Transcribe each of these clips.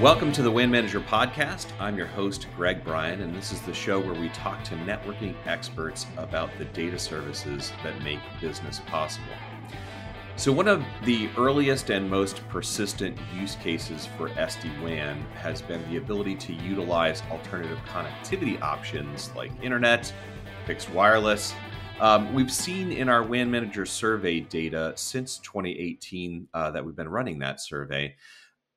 Welcome to the WAN Manager Podcast. I'm your host, Greg Bryan, and this is the show where we talk to networking experts about the data services that make business possible. So, one of the earliest and most persistent use cases for SD WAN has been the ability to utilize alternative connectivity options like internet, fixed wireless. Um, we've seen in our WAN Manager survey data since 2018 uh, that we've been running that survey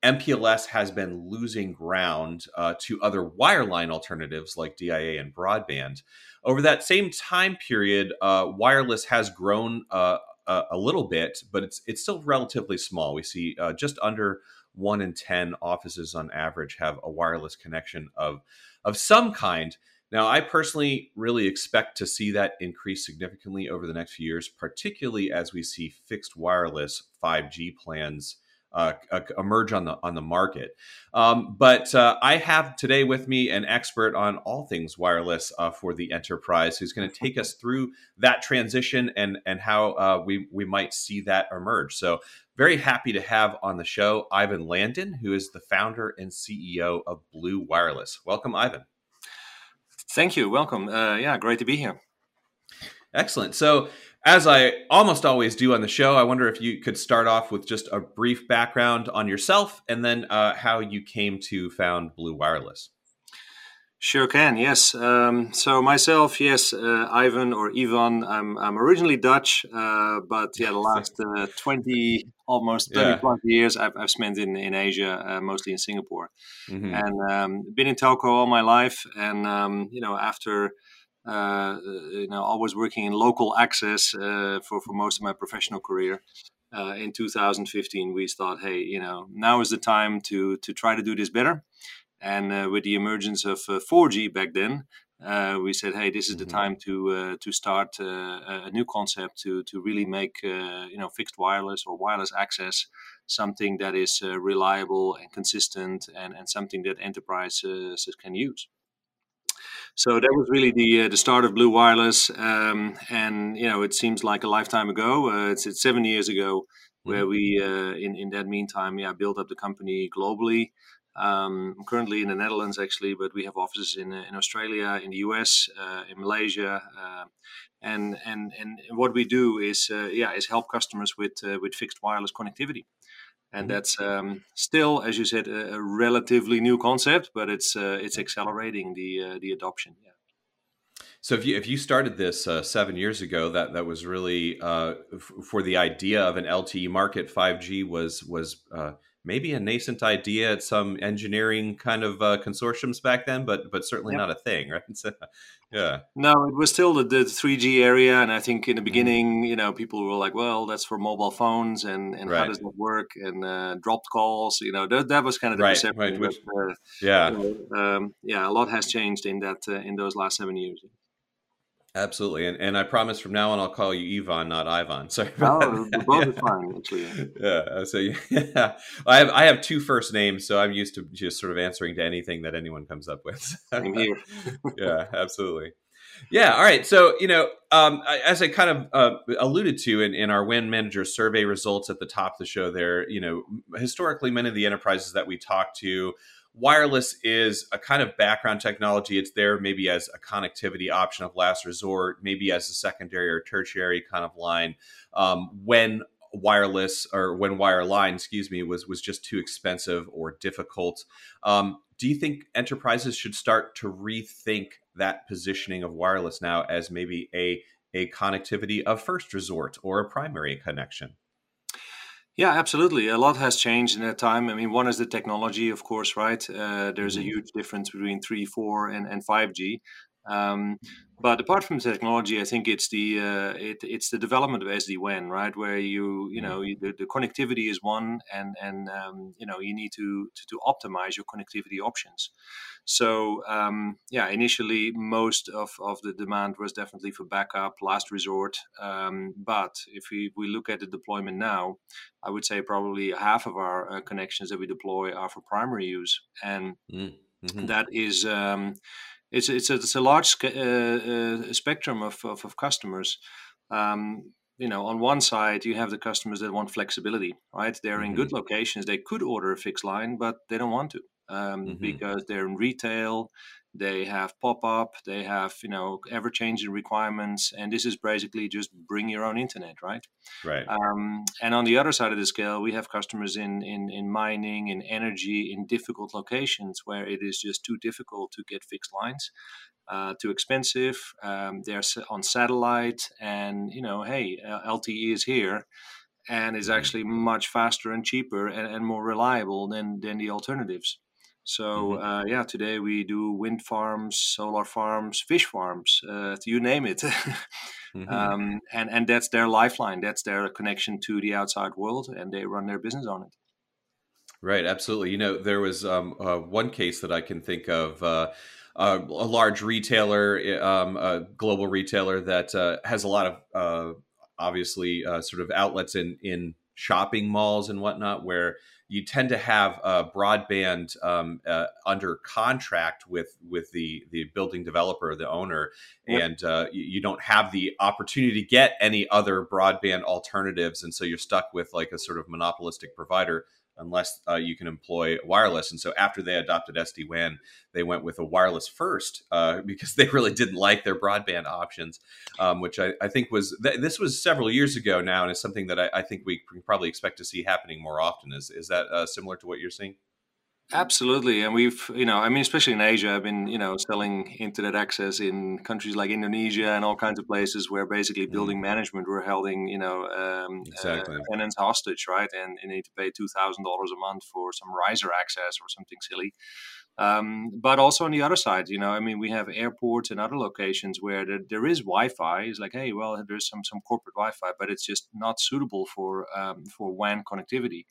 MPLS has been losing ground uh, to other wireline alternatives like DIA and broadband. Over that same time period, uh, wireless has grown uh, a, a, little bit, but it's it's still relatively small. We see uh, just under one in ten offices on average have a wireless connection of of some kind. Now, I personally really expect to see that increase significantly over the next few years, particularly as we see fixed wireless 5G plans uh, emerge on the on the market. Um, but uh, I have today with me an expert on all things wireless uh, for the enterprise, who's going to take us through that transition and and how uh, we we might see that emerge. So very happy to have on the show Ivan Landen, who is the founder and CEO of Blue Wireless. Welcome, Ivan. Thank you. Welcome. Uh, yeah, great to be here. Excellent. So as I almost always do on the show, I wonder if you could start off with just a brief background on yourself and then uh, how you came to found Blue Wireless. Sure can, yes. Um, so myself, yes, uh, Ivan or Ivan. I'm, I'm originally Dutch, uh, but yeah, the last uh, 20, almost 30 yeah. plus years I've, I've spent in, in Asia, uh, mostly in Singapore. Mm-hmm. And um, been in telco all my life. And, um, you know, after you know, always working in local access uh, for for most of my professional career. Uh, in 2015, we thought, hey, you know, now is the time to to try to do this better. And uh, with the emergence of 4G uh, back then, uh, we said, hey, this is the mm-hmm. time to to start a new concept to to really make you know fixed wireless or wireless access something that is reliable and consistent and, and something that enterprises can use. So that was really the uh, the start of Blue Wireless, um, and you know it seems like a lifetime ago. Uh, it's, it's seven years ago where mm-hmm. we uh, in in that meantime yeah built up the company globally. Um, I'm currently in the Netherlands actually, but we have offices in in Australia, in the US, uh, in Malaysia, uh, and and and what we do is uh, yeah is help customers with with fixed wireless connectivity and mm-hmm. that's um, still, as you said, a, a, relatively new concept, but it's uh, it's accelerating the uh, the adoption. Yeah. So if you if you started this uh, seven years ago, that that was really uh, f- for the idea of an LTE market. Five G was was uh, maybe a nascent idea at some engineering kind of uh, consortiums back then, but but certainly not a thing, right? So, yeah. No, it was still the, the 3G area, and I think in the mm-hmm. beginning, mm-hmm. you know, people were like, "Well, that's for mobile phones, and and right. how does that work?" And uh, dropped calls, you know, that, that was kind of the right, perception. Right. Which, uh, yeah, you know, um, yeah, a lot has changed in that uh, in those last seven years. Absolutely, and and I promise from now on I'll call you Ivan, not Ivan. Sorry. Oh, both is fine actually. Yeah. So yeah, I have I have two first names, so I'm used to just sort of answering to anything that anyone comes up with. Same here. yeah, absolutely. Yeah. All right. So you know, um, as I kind of uh, alluded to in, in our WAN Manager survey results at the top of the show, there, you know, historically many of the enterprises that we talk to wireless is a kind of background technology. It's there maybe as a connectivity option of last resort, maybe as a secondary or tertiary kind of line. Um, when wireless or when wireline, excuse me, was was just too expensive or difficult. Um, do you think enterprises should start to rethink that positioning of wireless now as maybe a a connectivity of first resort or a primary connection? Yeah, absolutely. A lot has changed in that time. I mean, one is the technology, of course, right? Uh, there's a mm-hmm. huge difference between 3, 4, and, and 5G. Um, but apart from technology, I think it's the uh, it, it's the development of SD WAN, right? Where you you mm-hmm. know you, the, the, connectivity is one, and and um, you know you need to, to, to optimize your connectivity options. So um, yeah, initially most of, of the demand was definitely for backup, last resort. Um, but if we, we look at the deployment now, I would say probably half of our uh, connections that we deploy are for primary use, and mm-hmm. that is um, it's it's a, it's a large uh, uh, spectrum of, of, of customers. Um, you know, on one side you have the customers that want flexibility, right? They're mm-hmm. in good mm-hmm. locations; they could order a fixed line, but they don't want to. um, mm-hmm. because they're in retail they have pop-up they have you know ever-changing requirements and this is basically just bring your own internet right? Right. Um, and on the other side of the scale we have customers in, in in mining in energy in difficult locations where it is just too difficult to get fixed lines uh, too expensive. Um, they're on satellite and you know hey lte is here and is mm-hmm. actually much faster and cheaper and, and more reliable than than the alternatives so mm-hmm. uh, yeah, today we do wind farms, solar farms, fish farms, uh, you name it, mm-hmm. um, and and that's their lifeline. That's their connection to the outside world, and they run their business on it. Right, absolutely. You know, there was um, uh, one case that I can think of. Uh, a large retailer, um, a global retailer that uh, has a lot of uh, obviously sort of outlets in in shopping malls and whatnot, where you tend to have a broadband um, uh, under contract with with the the building developer, the owner, yep. and uh, you, you, don't have the opportunity to get any other broadband alternatives, and so you're stuck with like a sort of monopolistic provider unless uh, you can employ wireless. And so after they adopted SD WAN, they went with a wireless first uh, because they really didn't like their broadband options, um, which I, I, think was th- this was several years ago now, and is something that I, I, think we can probably expect to see happening more often. Is is that uh, similar to what you're seeing? Absolutely, and we've you know I mean especially in Asia, I've been you know selling internet access in countries like Indonesia and all kinds of places where basically mm. building management were holding you know um, uh, exactly. uh, tenants hostage, right? And you need to pay two thousand dollars a month for some riser access or something silly. Um, but also on the other side, you know, I mean, we have airports and other locations where there, there is Wi-Fi. It's like, hey, well, there's some some corporate Wi-Fi, but it's just not suitable for um, for WAN connectivity.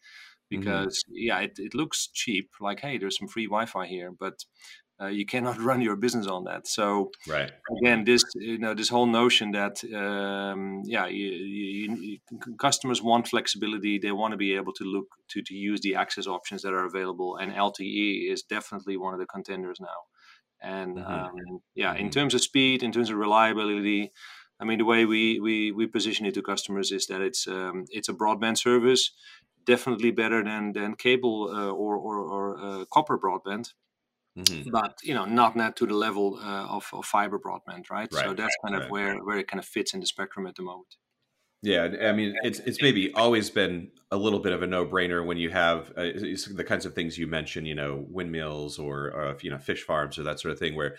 Mm-hmm. because mm-hmm. yeah, it, it looks cheap. Like, hey, there's some free Wi-Fi here, but uh, you cannot run your business on that. So right again, this you know this whole notion that um, yeah, you, you, you, customers want flexibility. They want to be able to look to to use the access options that are available, and LTE is definitely one of the contenders now. And mm-hmm. um, yeah, in mm-hmm. terms of speed, in terms of reliability. I mean, the way we, we, we position it to customers is that it's um, it's a broadband service definitely better than than cable uh, or or, or uh, copper broadband. Mm-hmm. But you know, not net to the level uh, of, of fiber broadband, right? right so that's kind right. of where where it kind of fits in the spectrum at the moment. Yeah, I mean, it's it's maybe always been a little bit of a no brainer when you have uh, the kinds of things you mentioned, you know, windmills or, or you know fish farms or that sort of thing, where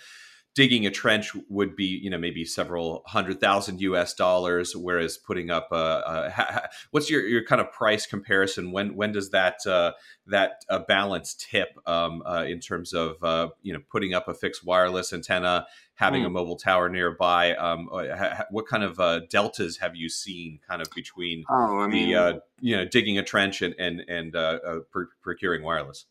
digging a trench would be you know maybe several hundred thousand us dollars whereas putting up a, a what's your, your kind of price comparison when when does that uh, that uh, balance tip um, uh, in terms of uh, you know putting up a fixed wireless antenna having mm. a mobile tower nearby um, uh, what kind of uh, deltas have you seen kind of between oh, I mean, the you know digging a trench and and, and procuring wireless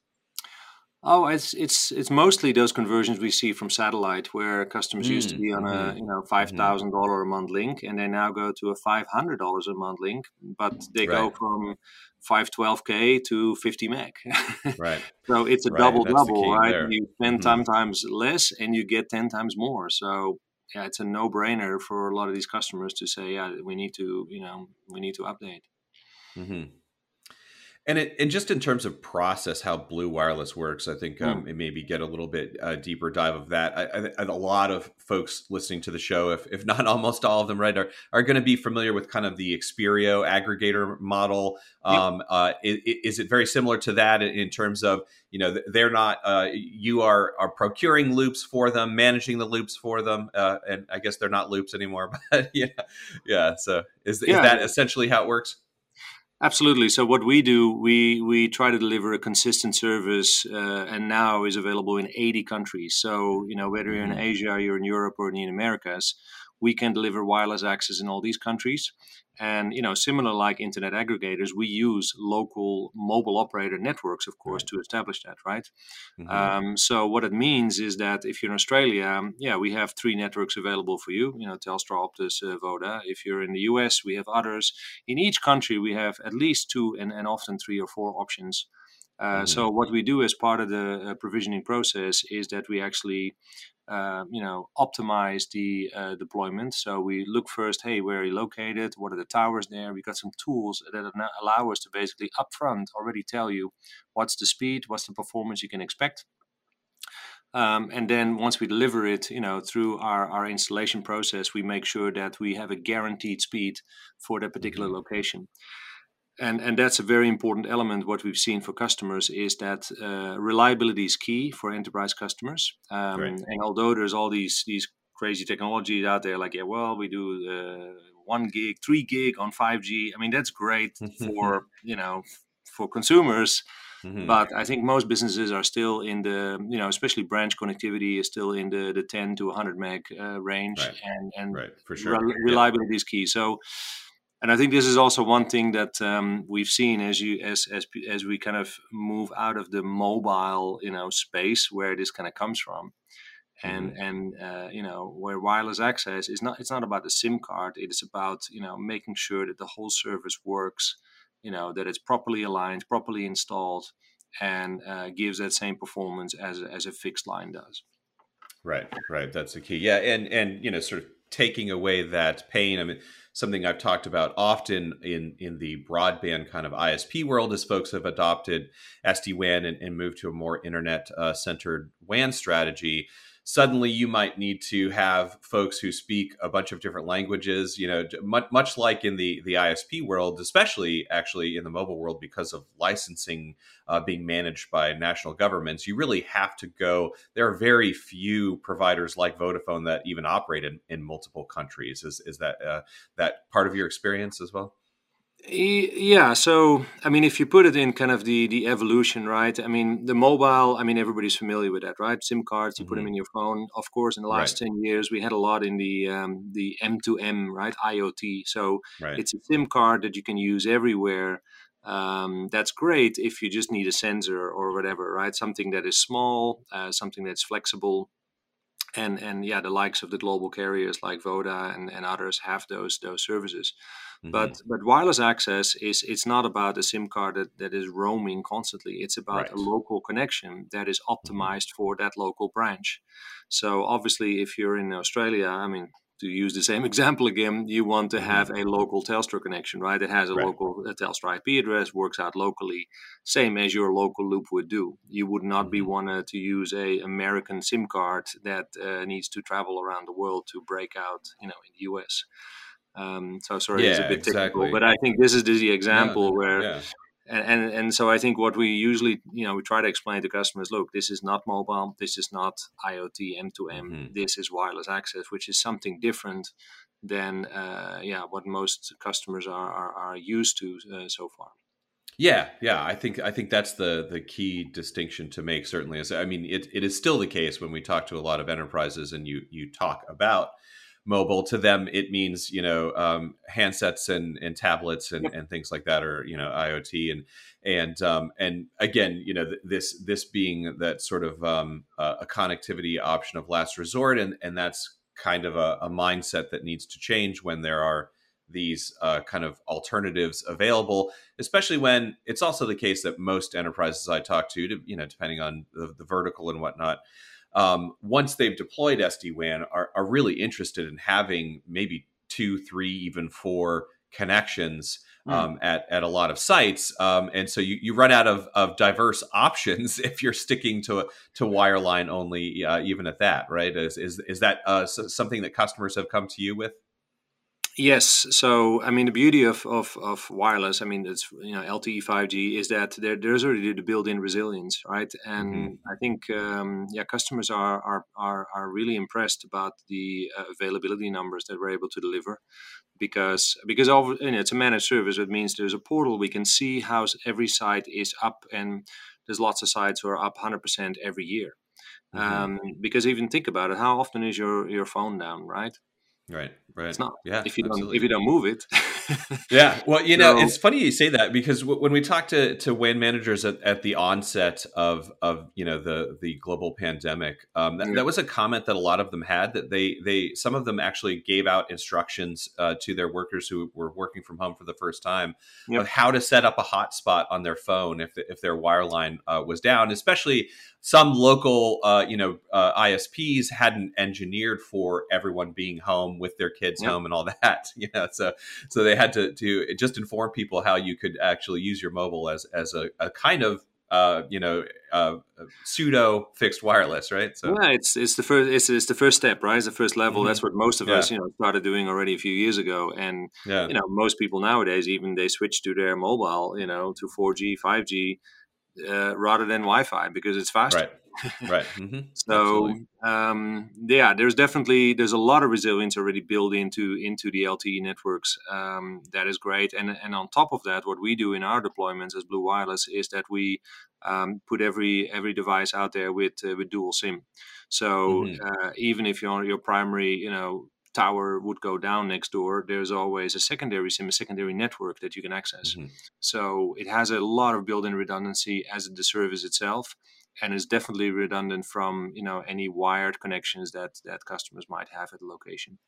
Oh, it's it's it's mostly those conversions we see from satellite, where customers mm, used to be on a you know five mm-hmm. thousand mm dollar a month link, and they now go to a five hundred dollars a month link, but they right. go from five twelve k to fifty meg. right. So it's a right. double That's double, right? There. You spend mm-hmm. ten times less, and you get ten times more. So yeah, it's a no brainer for a lot of these customers to say, yeah, we need to you know we need to update. Mm-hmm. And it, and just in terms of process, how Blue Wireless works, I think um, mm. it maybe get a little bit uh, deeper dive of that. I, I, a lot of folks listening to the show, if, if not almost all of them, right, are, are going to be familiar with kind of the Expereo aggregator model. Um, yep. uh, is, is, it very similar to that in terms of you know they're not uh, you are are procuring loops for them, managing the loops for them, uh, and I guess they're not loops anymore, but yeah, yeah. So is, yeah. is that essentially how it works? Absolutely. So what we do, we we try to deliver a consistent service, uh, and now is available in 80 countries. So you know whether you're in mm-hmm. Asia, you're in Europe, or in the Americas, we can deliver wireless access in all these countries. And you know, similar like internet aggregators, we use local mobile operator networks, of course, to establish that, right? Mm-hmm. Um, so what it means is that if you're in Australia, yeah, we have three networks available for you. You know, Telstra, Optus, uh, Voda. If you're in the US, we have others. In each country, we have at least two and, and often three or four options. Uh, mm-hmm. So what we do as part of the uh, provisioning process is that we actually uh, you know optimize the uh, deployment. So we look first, hey, where are you located? What are the towers there? We got some tools that allow us to basically upfront already tell you what's the speed, what's the performance you can expect. Um, and then once we deliver it, you know, through our, our installation process, we make sure that we have a guaranteed speed for that particular mm-hmm. location and and that's a very important element what we've seen for customers is that uh, reliability is key for enterprise customers um, right. and although there's all these these crazy technologies out there like yeah well we do uh, one gig three gig on 5g i mean that's great for you know for consumers mm-hmm. but i think most businesses are still in the you know especially branch connectivity is still in the the 10 to 100 meg uh, range right. and and right. for sure re- reliability yeah. is key so and I think this is also one thing that um, we've seen as you as as as we kind of move out of the mobile you know space where this kind of comes from, and mm-hmm. and uh, you know where wireless access is not it's not about the SIM card. It is about you know making sure that the whole service works, you know that it's properly aligned, properly installed, and uh, gives that same performance as as a fixed line does. Right, right. That's the key. Yeah, and and you know sort of taking away that pain. I mean something I've talked about often in in the broadband kind of ISP world as folks have adopted SD WAN and, and moved to a more internet uh, centered WAN strategy suddenly you might need to have folks who speak a bunch of different languages you know much, much like in the the isp world especially actually in the mobile world because of licensing uh, being managed by national governments you really have to go there are very few providers like vodafone that even operate in, in multiple countries. Is, is that uh, that part of your experience as well yeah, so I mean, if you put it in kind of the the evolution, right? I mean, the mobile. I mean, everybody's familiar with that, right? SIM cards, you mm-hmm. put them in your phone. Of course, in the last right. ten years, we had a lot in the um, the M2M, right? IoT. So right. it's a SIM card that you can use everywhere. Um, that's great if you just need a sensor or whatever, right? Something that is small, uh, something that's flexible and and yeah, the likes of the global carriers like Voda and, and others have those those services. Mm-hmm. But but wireless access is it's not about a SIM card that, that is roaming constantly. It's about right. a local connection that is mm-hmm. optimized mm-hmm. for that local branch. So obviously, if you're in Australia, I mean, to use the same example again, you want to have mm-hmm. a local Telstra connection, right? It has a right. local a Telstra IP address, works out locally, same as your local loop would do. You would not be mm-hmm. wanted to use a American SIM card that uh, needs to travel around the world to break out, you know, in the US. Um, so sorry, yeah, it's a bit exactly. technical, but I think this is the example no, where yeah and, and and so I think what we usually you know we try to explain to customers look this is not mobile this is not IoT M2M mm-hmm. this is wireless access which is something different than uh, yeah what most customers are are, are used to uh, so far. Yeah, yeah, I think I think that's the the key distinction to make. Certainly, is I mean, it, it is still the case when we talk to a lot of enterprises and you you talk about mobile to them it means you know um, handsets and, and tablets and, yep. and things like that or you know iot and and um, and again you know this this being that sort of um, a connectivity option of last resort and and that's kind of a, a mindset that needs to change when there are these uh, kind of alternatives available, especially when it's also the case that most enterprises I talk to, to you know, depending on the, the vertical and whatnot, um, once they've deployed SD WAN, are, are really interested in having maybe two, three, even four connections hmm. um, mm. at, at a lot of sites. Um, and so you, you run out of, of diverse options if you're sticking to to wireline only, uh, even at that, right? Is, is, is that uh, something that customers have come to you with? Yes. So, I mean, the beauty of, of, of wireless, I mean, it's, you know, LTE 5G is that there, there's already the built in resilience, right? And mm-hmm. I think, um, yeah, customers are, are, are, are really impressed about the uh, availability numbers that we're able to deliver because, because of, you know, it's a managed service. It means there's a portal. We can see how every site is up and there's lots of sites who are up 100% every year. Mm-hmm. Um, because even think about it, how often is your, your phone down, right? Right, right. It's not. Yeah, if you absolutely. don't if you don't move it. yeah, well, you know, so, it's funny you say that because w- when we talked to to WAN managers at, at, the onset of of you know the the global pandemic, um, that, yeah. that, was a comment that a lot of them had that they they some of them actually gave out instructions uh, to their workers who were working from home for the first time yep. of how to set up a hotspot on their phone if if their wireline uh, was down, especially some local, uh, you know, uh, ISPs hadn't engineered for everyone being home with their kids home and all that. You know, so so they had to to just inform people how you could actually use your mobile as as a, a kind of uh, you know, uh, pseudo fixed wireless, right? So yeah, it's it's the first it's, it's the first step, right? It's the first level. Mm-hmm. That's what most of yeah. us, you know, started doing already a few years ago. And yeah. you know, most people nowadays even they switch to their mobile, you know, to 4G, 5G uh, rather than Wi-Fi because it's faster. Right. Right. Mm-hmm. so um, yeah, there's definitely there's a lot of resilience already built into into the LTE networks. Um, that is great. And and on top of that, what we do in our deployments as Blue Wireless is that we um, put every every device out there with uh, with dual SIM. So mm-hmm. uh, even if you're your primary, you know, tower would go down next door, there's always a secondary SIM, a secondary network that you can access. Mm-hmm. So it has a lot of built-in redundancy as the service itself, and is definitely redundant from you know any wired connections that that customers might have at the location.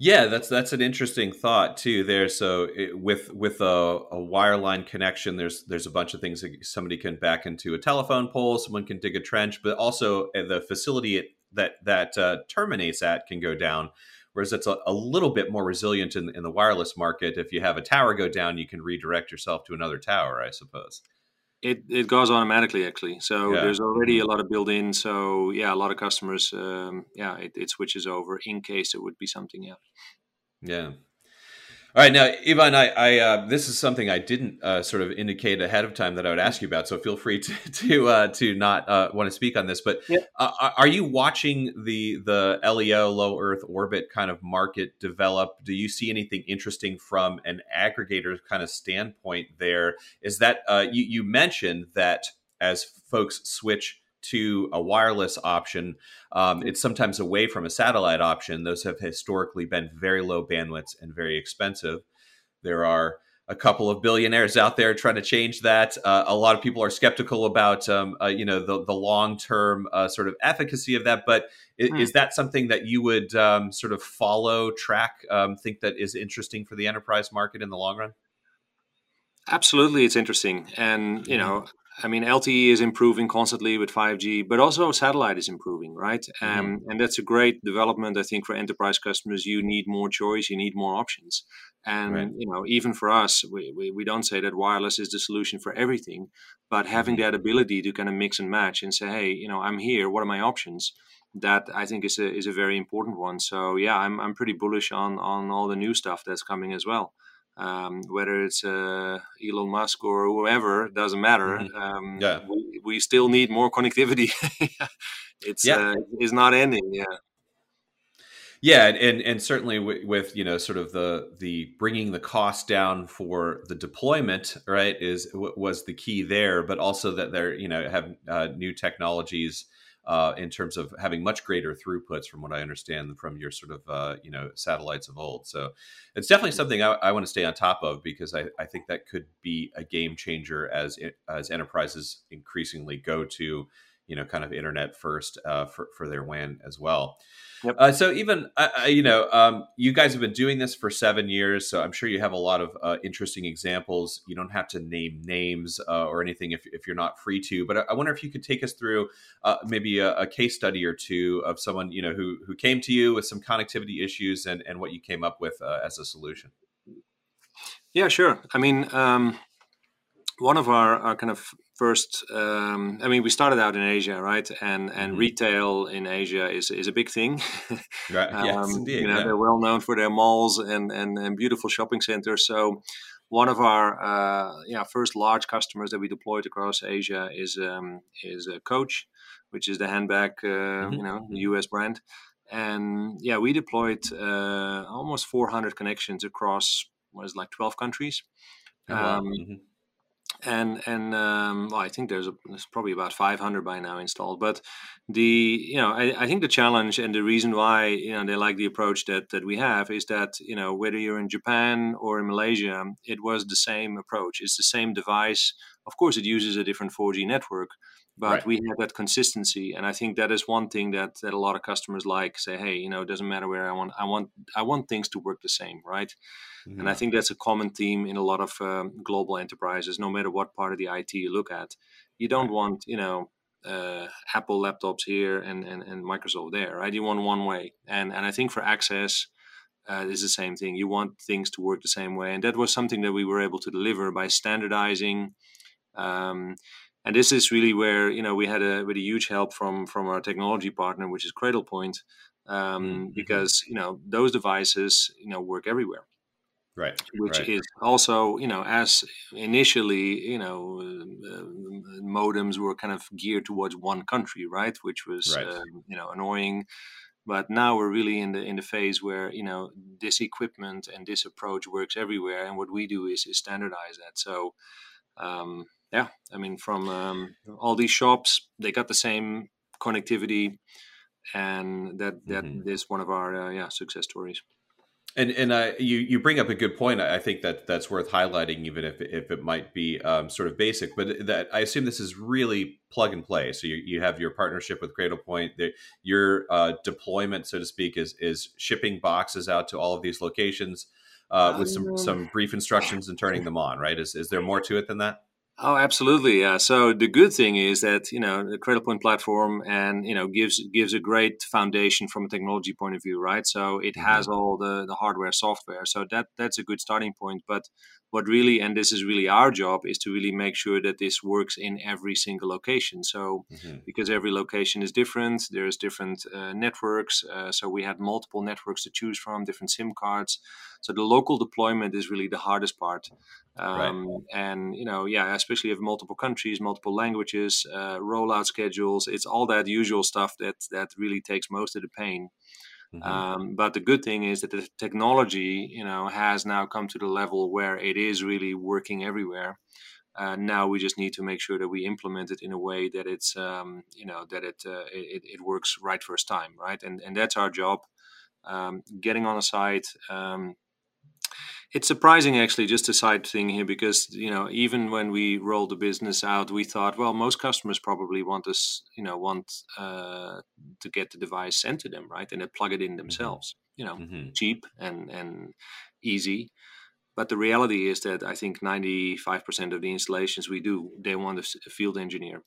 Yeah, that's that's an interesting thought too. There, so it, with with a, a wireline connection, there's there's a bunch of things that somebody can back into a telephone pole, someone can dig a trench, but also uh, the facility that that uh, terminates at can go down. Whereas it's a, a little bit more resilient in, in the wireless market. If you have a tower go down, you can redirect yourself to another tower, I suppose. It, it goes automatically actually. So yeah. there's already a lot of built in. So yeah, a lot of customers, um, yeah, it, it switches over in case it would be something. Yeah. Yeah. All right, now, Ivan, I, I uh, this is something I didn't uh, sort of indicate ahead of time that I would ask you about. So feel free to to uh, to not uh, want to speak on this. But yep. Uh, are you watching the the LEO low Earth orbit kind of market develop? Do you see anything interesting from an aggregator kind of standpoint? There is that uh, you you mentioned that as folks switch to a wireless option. Um, it's sometimes away from a satellite option. Those have historically been very low bandwidths and very expensive. There are a couple of billionaires out there trying to change that. Uh, a lot of people are skeptical about, um, uh, you know, the, the long term uh, sort of efficacy of that. But is, mm. is that something that you would um, sort of follow, track, um, think that is interesting for the enterprise market in the long run? Absolutely, it's interesting, and you know, I mean, LTE is improving constantly with 5G, but also satellite is improving, right? Mm-hmm. Um, and that's a great development, I think, for enterprise customers. You need more choice, you need more options. And, right. you know, even for us, we, we, we, don't say that wireless is the solution for everything, but having mm-hmm. that ability to kind of mix and match and say, hey, you know, I'm here, what are my options? That I think is a, is a very important one. So, yeah, I'm, I'm pretty bullish on, on all the new stuff that's coming as well um, whether it's uh, Elon Musk or whoever, doesn't matter. Mm-hmm. Um, yeah. we, we still need more connectivity. it's yeah. uh, it's not ending. Yeah. Yeah, and and certainly with, with, you know sort of the the bringing the cost down for the deployment, right, is was the key there, but also that they're you know have uh, new technologies uh, in terms of having much greater throughputs, from what I understand from your sort of uh, you know satellites of old. So it's definitely something I, I want to stay on top of because I, I, think that could be a game changer as as enterprises increasingly go to you know kind of internet first uh, for for their WAN as well. Yep. Uh, so even uh, uh, you know, um, you guys have been doing this for seven years, so I'm sure you have a lot of uh, interesting examples. You don't have to name names uh, or anything if, if you're not free to. But I, I wonder if you could take us through uh, maybe a, a, case study or two of someone you know who who came to you with some connectivity issues and and what you came up with as a solution. Yeah, sure. I mean, um, one of our, our kind of first um, i mean we started out in asia right and and mm-hmm. retail in asia is is a big thing right um, yes, indeed, you know yeah. they're well known for their malls and, and and beautiful shopping centers so one of our uh, yeah first large customers that we deployed across asia is um, is a coach which is the handbag uh, mm-hmm. you know the us brand and yeah we deployed uh, almost 400 connections across what is like 12 countries oh, wow. Um, mm-hmm and and um, well, I think there's, a, there's probably about 500 by now installed. But the you know I, I, think the challenge and the reason why you know they like the approach that that we have is that you know whether you're in Japan or in Malaysia, it was the same approach. It's the same device. Of course, it uses a different 4G network, but right. we have that consistency, and I think that is one thing that that a lot of customers like. Say, hey, you know, it doesn't matter where I want. I want I want things to work the same, right? Mm-hmm. And I think that's a common theme in a lot of um, global enterprises, no matter what part of the IT you look at. You don't want, you know, uh, Apple laptops here and, and, and Microsoft there, right? You want one way. And, and I think for access, uh, it's the same thing. You want things to work the same way. And that was something that we were able to deliver by standardizing. Um, and this is really where, you know, we had a, really huge help from, from our technology partner, which is Cradlepoint, um, mm-hmm. because, you know, those devices, you know, work everywhere right which right. is also you know as initially you know uh, modems were kind of geared towards one country right which was right. Uh, you know annoying but now we're really in the in the phase where you know this equipment and this approach works everywhere and what we do is, is standardize that so um, yeah i mean from um, all these shops they got the same connectivity and that that mm-hmm. is one of our uh, yeah success stories and and uh, you you bring up a good point. I think that that's worth highlighting, even if if it might be um, sort of basic. But that I assume this is really plug and play. So you, you have your partnership with Cradlepoint. The, your uh, deployment, so to speak, is is shipping boxes out to all of these locations uh, with some um, some brief instructions and turning them on. Right? Is is there more to it than that? Oh, absolutely. Yeah. So the good thing is that you know the Cradlepoint platform and you know gives gives a great foundation from a technology point of view, right? So it mm-hmm. has all the the hardware, software. So that that's a good starting point. But what really, and this is really our job, is to really make sure that this works in every single location. So mm-hmm. because every location is different, there's different uh, networks. Uh, so we had multiple networks to choose from, different SIM cards. So the local deployment is really the hardest part. Um, right. And you know, yeah, especially if multiple countries, multiple languages, uh, rollout schedules, it's all that usual stuff that that really takes most of the pain. Mm-hmm. Um, but the good thing is that the technology, you know, has now come to the level where it is really working everywhere. Uh, now we just need to make sure that we implement it in a way that it's, um, you know, that it, uh, it, it works right first time, right? And and that's our job. Um, getting on a site, um, it's surprising, actually, just a side thing here, because you know, even when we rolled the business out, we thought, well, most customers probably want us, you know, want uh, to get the device sent to them, right, and they plug it in mm-hmm. themselves. You know, mm-hmm. cheap and and easy. But the reality is that I think 95% of the installations we do, they want a, field engineer.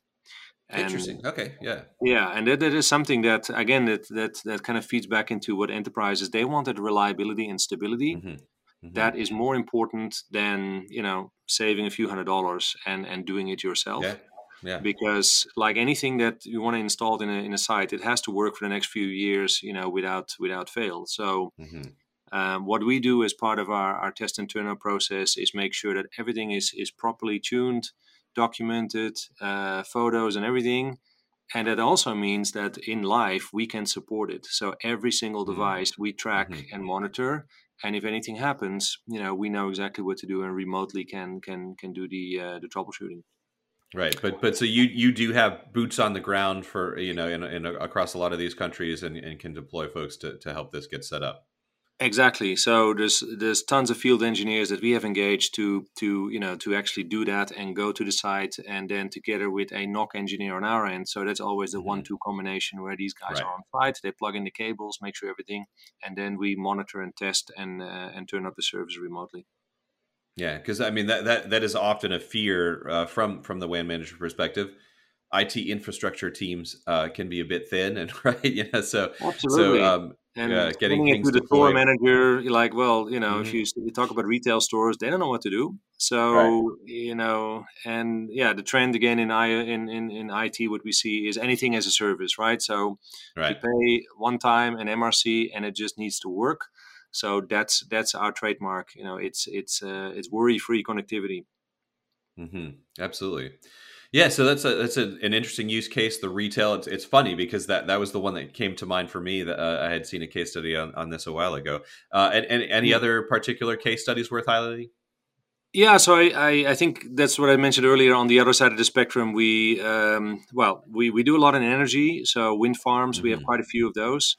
And, Interesting. Okay. Yeah. Yeah, and that, that is something that again that that that kind of feeds back into what enterprises they wanted reliability and stability. Mm-hmm. Mm-hmm. That is more important than you know saving a few hundred dollars and and doing it yourself. Yeah. Yeah. Because like anything that you want to install in a in a site, it has to work for the next few years, you know, without without fail. So. Mm-hmm. Um, what we do as part of our, our test and turn process is make sure that everything is is properly tuned, documented, uh, photos and everything, and that also means that in life we can support it. So every single mm-hmm. device we track mm-hmm. and monitor, and if anything happens, you know, we know exactly what to do and remotely can can can do the uh, the troubleshooting. Right, but but so you you do have boots on the ground for you know in, in across a lot of these countries and, and can deploy folks to to help this get set up. Exactly. So there's there's tons of field engineers that we have engaged to to you know to actually do that and go to the site and then together with a NOC engineer on our end. So that's always the mm-hmm. one-two combination where these guys right. are on site. They plug in the cables, make sure everything, and then we monitor and test and uh, and turn up the service remotely. Yeah, because I mean that that that is often a fear uh, from from the WAN manager perspective IT infrastructure teams uh, can be a bit thin, and right, you know, so Absolutely. so um, and uh, getting it to the store manager, like, well, you know, mm-hmm. if you, you, talk about retail stores, they don't know what to do. So right. you know, and yeah, the trend again in I in, in in IT, what we see is anything as a service, right? So right. you pay one time an MRC, and it just needs to work. So that's that's our trademark. You know, it's it's uh, it's worry free connectivity. Mm-hmm. Absolutely. Yeah, so that's a, that's a, an interesting use case. The retail, it's, it's funny because that, that was the one that came to mind for me. That uh, I had seen a case study on, on this a while ago. Uh, and, and any other particular case studies worth highlighting? Yeah, so I, I, I, think that's what I mentioned earlier. On the other side of the spectrum, we um, well we, we do a lot in energy. So wind farms, mm-hmm. we have mm-hmm. quite a few of those.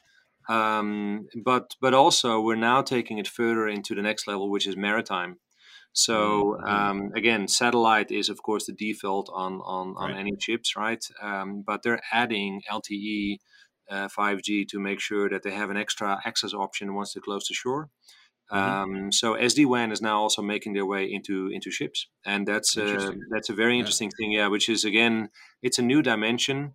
Um, but but also we're now taking it further into the next level, which is maritime. So mm-hmm. um, again, satellite is of course the default on on, on right. any chips, right? Um, but they're adding LTE, uh, 5G to make sure that they have an extra access option once they're close to shore. Mm-hmm. Um, so SD WAN is now also making their way into into chips, and that's uh, that's a very interesting yeah. thing. Yeah, which is again, it's a new dimension,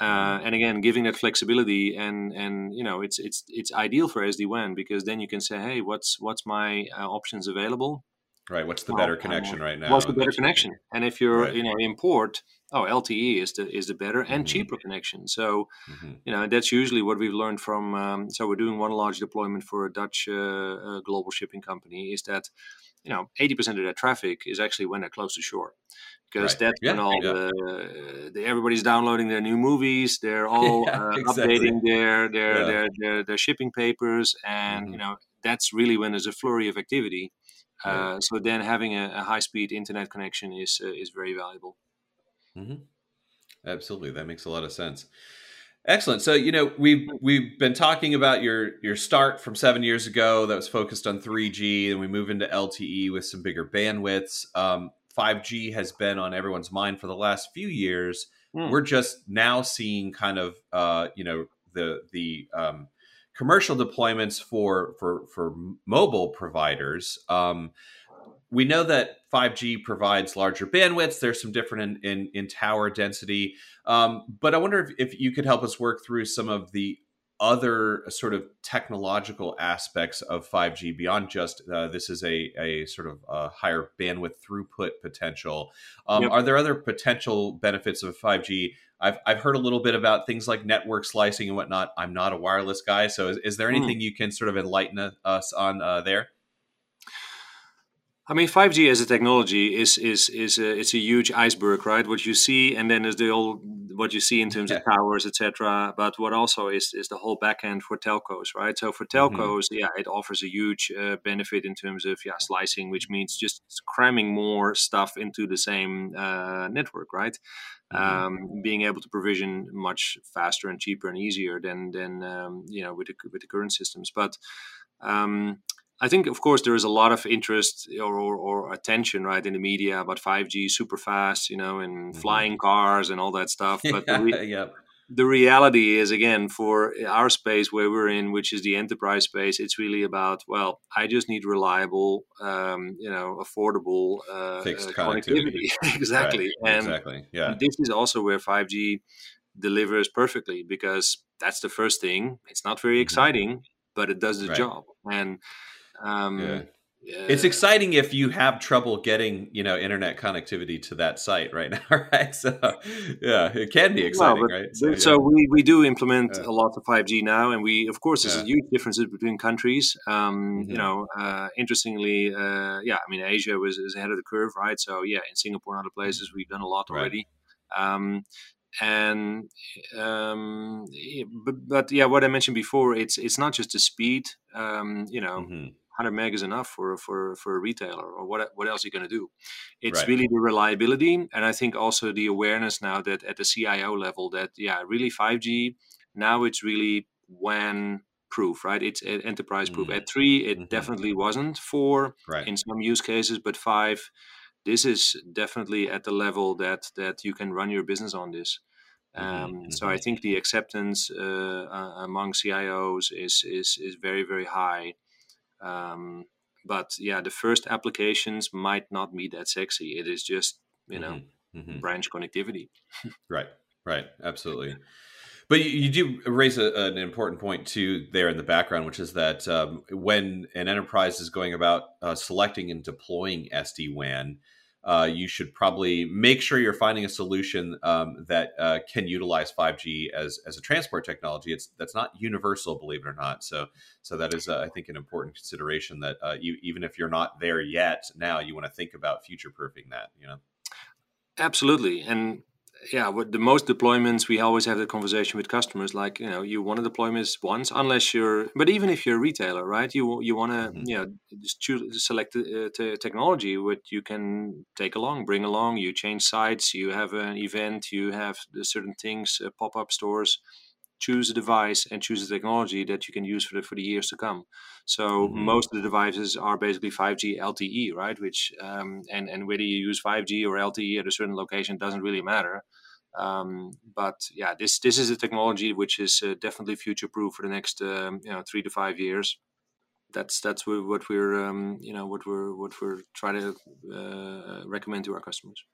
uh, mm-hmm. and again, giving that flexibility and and you know, it's it's it's ideal for SD WAN because then you can say, hey, what's what's my uh, options available? Right. What's the better connection right now? What's the better connection? And if you're, right. you know, import, oh, LTE is the is the better and mm-hmm. cheaper connection. So, mm-hmm. you know, that's usually what we've learned from. Um, so we're doing one large deployment for a Dutch uh, uh, global shipping company. Is that, you know, eighty percent of their traffic is actually when they're close to shore, because right. that's yeah, when all yeah. the, the, everybody's downloading their new movies. They're all yeah, uh, exactly. updating their their, their, their their shipping papers, and mm-hmm. you know that's really when there's a flurry of activity. Uh, so then having a, a, high speed internet connection is uh, is very valuable. Mm-hmm. Absolutely, that makes a lot of sense. Excellent. So you know we've we've been talking about your your start from seven years ago that was focused on 3G, and we move into LTE with some bigger bandwidths. Um, 5G has been on everyone's mind for the last few years. Mm. We're just now seeing kind of uh, you know the the um, commercial deployments for for for mobile providers. Um, we know that 5G provides larger bandwidths. There's some different in, in, in tower density, um, but I wonder if, if you could help us work through some of the other sort of technological aspects of 5G beyond just uh, this is a, a sort of a higher bandwidth throughput potential. Um, yep. Are there other potential benefits of 5G I've I've heard a little bit about things like network slicing and whatnot. I'm not a wireless guy, so is, is there hmm. anything mm. you can sort of enlighten us on uh, there? I mean, 5G as a technology is is is a, it's a huge iceberg, right? What you see, and then there's the old what you see in terms yeah. of towers, etc. But what also is is the whole backend for telcos, right? So for mm-hmm. telcos, mm-hmm. yeah, it offers a huge uh, benefit in terms of yeah slicing, which means just cramming more stuff into the same uh, network, right? Mm-hmm. Um, being able to provision much faster and cheaper and easier than than um, you know with the with the current systems, but um, I think, of course, there is a lot of interest or, or, or, attention, right, in the media about 5G, super fast, you know, and mm-hmm. flying cars and all that stuff. But yeah, the, re- yeah. The, reality is, again, for our space where we're in, which is the enterprise space, it's really about, well, I just need reliable, um, you know, affordable uh, fixed uh, connectivity. exactly. Right. And exactly. Yeah. This is also where 5G delivers perfectly because that's the first thing. It's not very mm-hmm. exciting, but it does the right. job. And um, yeah. Yeah. It's exciting if you have trouble getting, you know, internet connectivity to that site right now, right? So, yeah, it can be exciting, well, right? So, so we, we do implement a lot of 5G now, and we, of course, there's huge differences between countries. Um, mm-hmm. You know, uh, interestingly, uh, yeah, I mean, Asia was is ahead of the curve, right? So, yeah, in Singapore and other places, we've done a lot already. Um, and um, but, but, yeah, what I mentioned before, it's it's not just the speed. Um, you know. Mm-hmm 100 meg is enough for for for a retailer or what what else are you going to do it's right. really the reliability and i think also the awareness now that at the cio level that yeah really 5g now it's really WAN proof right it's enterprise proof mm. at 3 it mm-hmm. definitely wasn't 4 right. in some use cases but 5 this is definitely at the level that that you can run your business on this mm-hmm. um, mm-hmm. So I think the acceptance uh, uh, among CIOs is is is very very high, um, but yeah, the first applications might not be that sexy. It is just you know mm-hmm. Mm-hmm. branch connectivity. right. Right. Absolutely. But you, you do raise a, an important point too there in the background, which is that um, when an enterprise is going about uh, selecting and deploying SD WAN, uh, you should probably make sure you're finding a solution um, that uh, can utilize 5G as as a transport technology. It's that's not universal, believe it or not. So so that is, uh, I think, an important consideration that uh, you even if you're not there yet, now you want to think about future proofing that. You know. Absolutely, and yeah, with the most deployments, we always have the conversation with customers. Like, you know, you want to deploy this once, unless you're, but even if you're a retailer, right? You you want to, mm-hmm. you know, just choose select uh, t- technology what you can take along, bring along. You change sites, you have an event, you have certain things, uh, pop up stores choose a device and choose a technology that you can use for the, for the years to come. So mm-hmm. most of the devices are basically 5G LTE, right? Which um, and and whether you use 5G or LTE at a certain location doesn't really matter. Um, but yeah, this this is a technology which is uh, definitely future proof for the next um, you know three to five years. that's that's what we're um, you know what we're what we're trying to uh, recommend to our customers.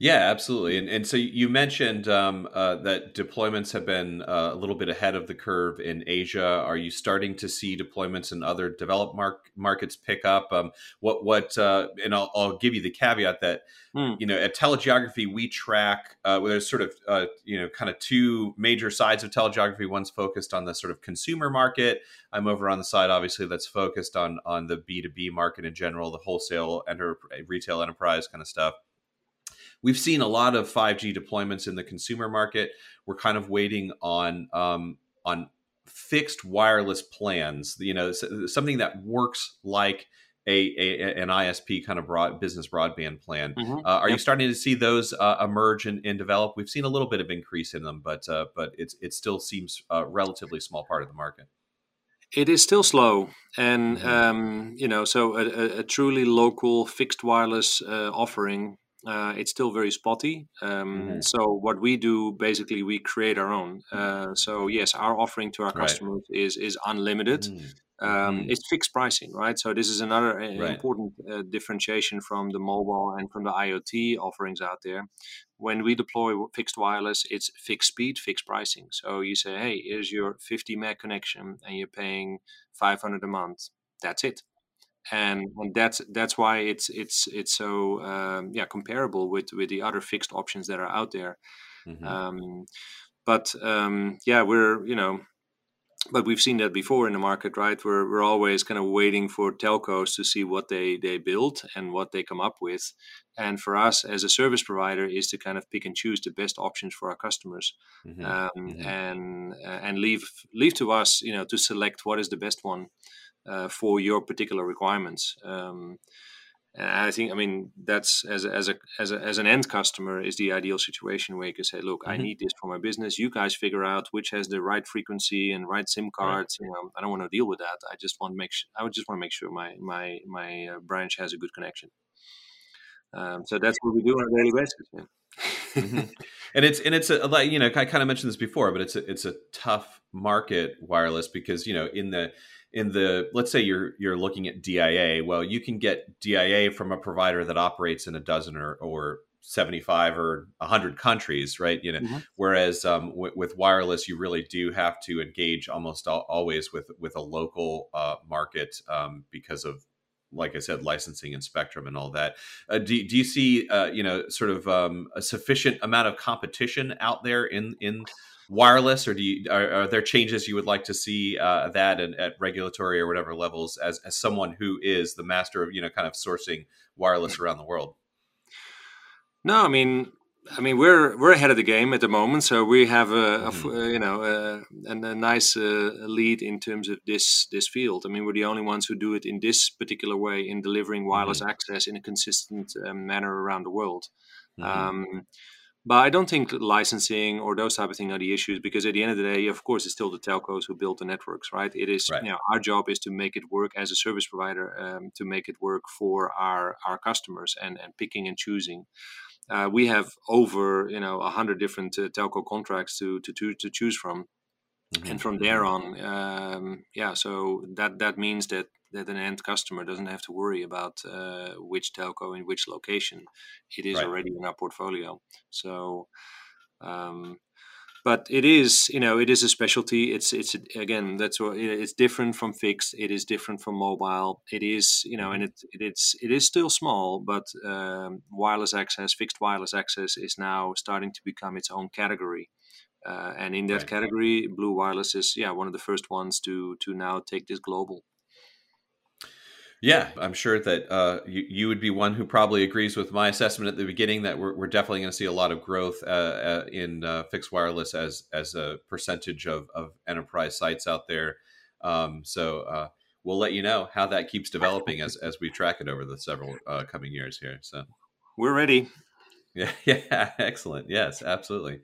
Yeah, absolutely. And, and so you mentioned um, uh, that deployments have been uh, a little bit ahead of the curve in Asia. Are you starting to see deployments in other developed mark- markets pick up? Um, what what? Uh, and I'll, I'll, give you the caveat that mm. you know at telegeography we track. Uh, there's sort of uh, you know kind of two major sides of telegeography. One's focused on the sort of consumer market. I'm over on the side obviously that's focused on on the B2B market in general, the wholesale enter retail enterprise kind of stuff we've seen a lot of 5G deployments in the consumer market. We're kind of waiting on um, on fixed wireless plans. You know, something that works like a, a, an ISP kind of broad business broadband plan. Mm-hmm. Uh, are yep. you starting to see those uh, emerge and, and, develop? We've seen a little bit of increase in them, but uh, but it's it still seems a relatively small part of the market. It is still slow, and mm-hmm. um, you know, so a, a, truly local fixed wireless uh, offering uh, it's still very spotty. Um, mm-hmm. So what we do basically, we create our own. Uh, so yes, our offering to our right. customers is is unlimited. Mm-hmm. Um, mm-hmm. It's fixed pricing, right? So this is another uh, right. important uh, differentiation from the mobile and from the IoT offerings out there. When we deploy fixed wireless, it's fixed speed, fixed pricing. So you say, hey, here's your 50 meg connection, and you're paying 500 a month. That's it and, and that's that's why it's it's it's so um, yeah comparable with with the other fixed options that are out there. Mm-hmm. Um, but um, yeah, we're you know, but we've seen that before in the market, right? We're we're always kind of waiting for telcos to see what they they build and what they come up with, and for us as a service provider is to kind of pick and choose the best options for our customers, mm-hmm. Um, mm-hmm. and and leave leave to us, you know, to select what is the best one uh, for your particular requirements. Um, and I think, I mean, that's as a, as a as a as an end customer is the ideal situation where you can say, look, mm-hmm. I need this for my business. You guys figure out which has the right frequency and right SIM cards. Right. You know, I don't want to deal with that. I just want to make sure. I would just want to make sure my my my uh, branch has a good connection. Um, so that's what we do on a daily basis. Yeah. mm-hmm. And it's and it's a like you know I kind of mentioned this before, but it's a it's a tough market wireless because you know in the in the let's say you're you're looking at DIA, well, you can get DIA from a provider that operates in a dozen or, or 75 or 100 countries, right? You know, mm-hmm. whereas um, w- with wireless, you really do have to engage almost al- always with with a local uh, market um, because of like I said, licensing and spectrum and all that. Uh, do, do you see, uh, you know, sort of um, a sufficient amount of competition out there in in wireless, or do you are, are there changes you would like to see uh, that and at regulatory or whatever levels as as someone who is the master of you know kind of sourcing wireless around the world? No, I mean I mean, we're we're ahead of the game at the moment, so we have a, mm-hmm. a you know a, a nice uh, lead in terms of this this field. I mean, we're the only ones who do it in this particular way in delivering wireless mm-hmm. access in a consistent uh, manner around the world. Mm-hmm. Um, but I don't think licensing or those type of things are the issues because at the end of the day, of course, it's still the telcos who build the networks, right? It is, right. you know, our job is to make it work as a service provider, um, to make it work for our our customers, and and picking and choosing. Uh, we have over, you know, a hundred different uh, telco contracts to to to, to choose from. Mm-hmm. And from there on, um, yeah, so that that means that that an end customer doesn't have to worry about uh, which telco in which location. It is right. already in our portfolio. So, um, but it is you know it is a specialty. It's it's again that's what it's different from fixed. It is different from mobile. It is you know and it, it it's it is still small, but um, wireless access, fixed wireless access, is now starting to become its own category. Uh, and in that right. category, Blue Wireless is yeah one of the first ones to to now take this global. Yeah, I'm sure that uh, you, you would be one who probably agrees with my assessment at the beginning that we're, we're definitely going to see a lot of growth uh, uh, in uh, fixed wireless as as a percentage of, of enterprise sites out there. Um, so uh, we'll let you know how that keeps developing as as we track it over the several uh, coming years here. So we're ready. Yeah, yeah, excellent. Yes, absolutely.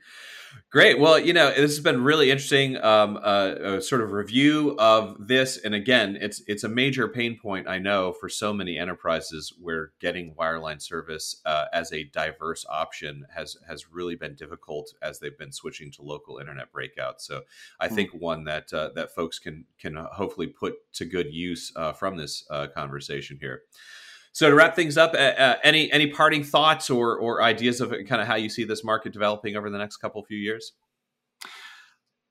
Great. Well, you know, this has been really interesting. Um, uh, a sort of review of this, and again, it's it's a major pain point I know for so many enterprises where getting wireline service uh, as a diverse option has has really been difficult as they've been switching to local internet breakouts. So, I mm think one that uh, that folks can can hopefully put to good use uh, from this uh, conversation here. So to wrap things up, uh, uh, any any parting thoughts or or ideas of kind of how you see this market developing over the next couple few years?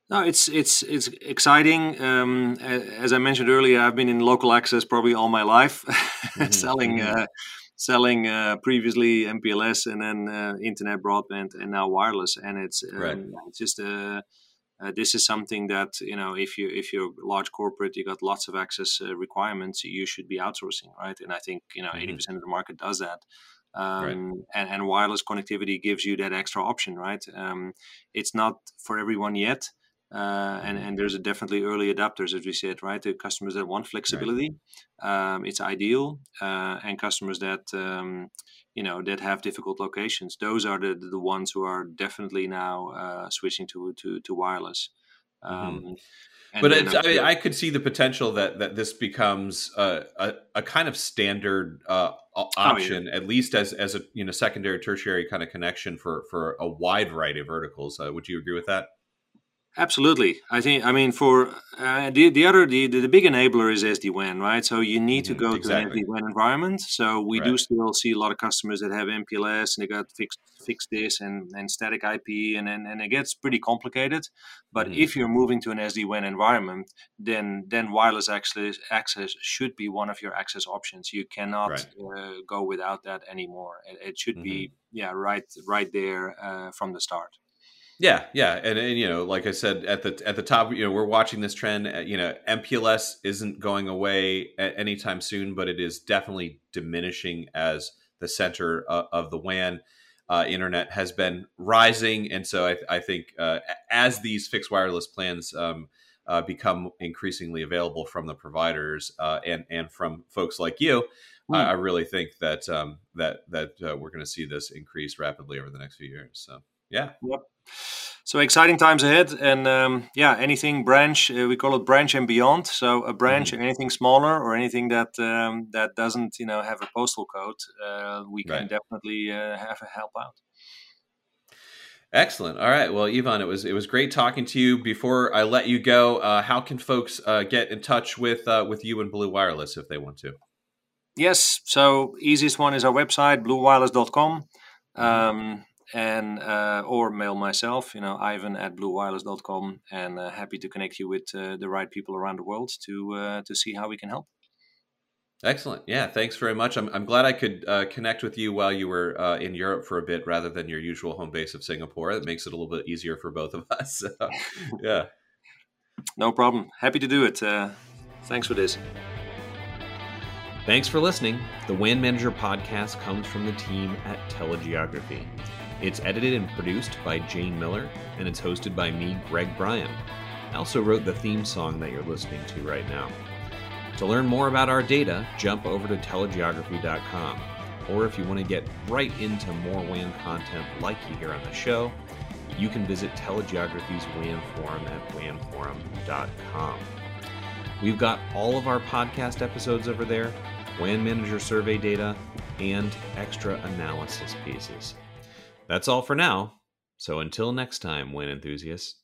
No, it's it's it's exciting. Um, as I mentioned earlier, I've been in local access probably all my life, mm-hmm. selling mm-hmm. uh, selling uh, previously MPLS and then uh, internet broadband and now wireless, and it's um, right. it's just a uh, this is something that you know if you if you're a large corporate you got lots of access uh, requirements you should be outsourcing right and i think you know mm-hmm. 80% of the market does that um, right. and, and wireless connectivity gives you that extra option right um, it's not for everyone yet uh, and mm-hmm. and there's a definitely early adapters as we said right the customers that want flexibility right. um, it's ideal uh, and customers that um, you know that have difficult locations those are the the ones who are definitely now uh, switching to to to wireless mm-hmm. um, mm-hmm. but I, mean, I, could see the potential that that this becomes a, a, a kind of standard uh, option, oh, yeah. at least as as a you know secondary, tertiary kind of connection for for a wide variety of verticals. Uh, would you agree with that? Absolutely, I think. I mean, for uh, the the other the, the big enabler is SD WAN, right? So you need to mm-hmm, go exactly. to an SD WAN environment. So we right. do still see a lot of customers that have MPLS and they got fixed fixed this and, and static IP, and, and and it gets pretty complicated. But mm-hmm. if you're moving to an SD WAN environment, then then wireless access access should be one of your access options. You cannot right. uh, go without that anymore. It, it should mm-hmm. be yeah right right there uh, from the start. Yeah, yeah, and, and you know, like I said at the at the top, you know, we're watching this trend. Uh, you know, MPLS isn't going away at anytime soon, but it is definitely diminishing as the center of, of the WAN. Uh, internet has been rising, and so I, I think uh, as these fixed wireless plans um, uh, become increasingly available from the providers uh, and and from folks like you, mm. I, I, really think that um, that that uh, we're going to see this increase rapidly over the next few years. So yeah. Yep. So exciting times ahead, and um, yeah, anything branch uh, we call it branch and beyond. So a branch, mm-hmm. anything smaller or anything that um, that doesn't you know have a postal code, uh, we can right. definitely uh, have a help out. Excellent. All right. Well, Ivan, it was it was great talking to you. Before I let you go, uh, how can folks uh, get in touch with uh, with you and Blue Wireless if they want to? Yes. So easiest one is our website, bluewireless.com. Mm-hmm. Um, and uh, or mail myself, you know, Ivan at bluewireless.com, and uh, happy to connect you with uh, the right people around the world to uh, to see how we can help. Excellent. Yeah, thanks very much. I'm, I'm glad I could uh, connect with you while you were uh, in Europe for a bit rather than your usual home base of Singapore. That makes it a little bit easier for both of us. So, yeah. No problem. Happy to do it. thanks for this. Thanks for listening. The WAN Manager podcast comes from the team at Telegeography. It's edited and produced by Jane Miller, and it's hosted by me, Greg Bryan. I also wrote the theme song that you're listening to right now. To learn more about our data, jump over to telegeography.com. Or if you want to get right into more WAN content like you hear on the show, you can visit Telegeography's WAN forum at wanforum.com. We've got all of our podcast episodes over there, WAN Manager survey data, and extra analysis pieces. That's all for now. So until next time, WAN enthusiasts.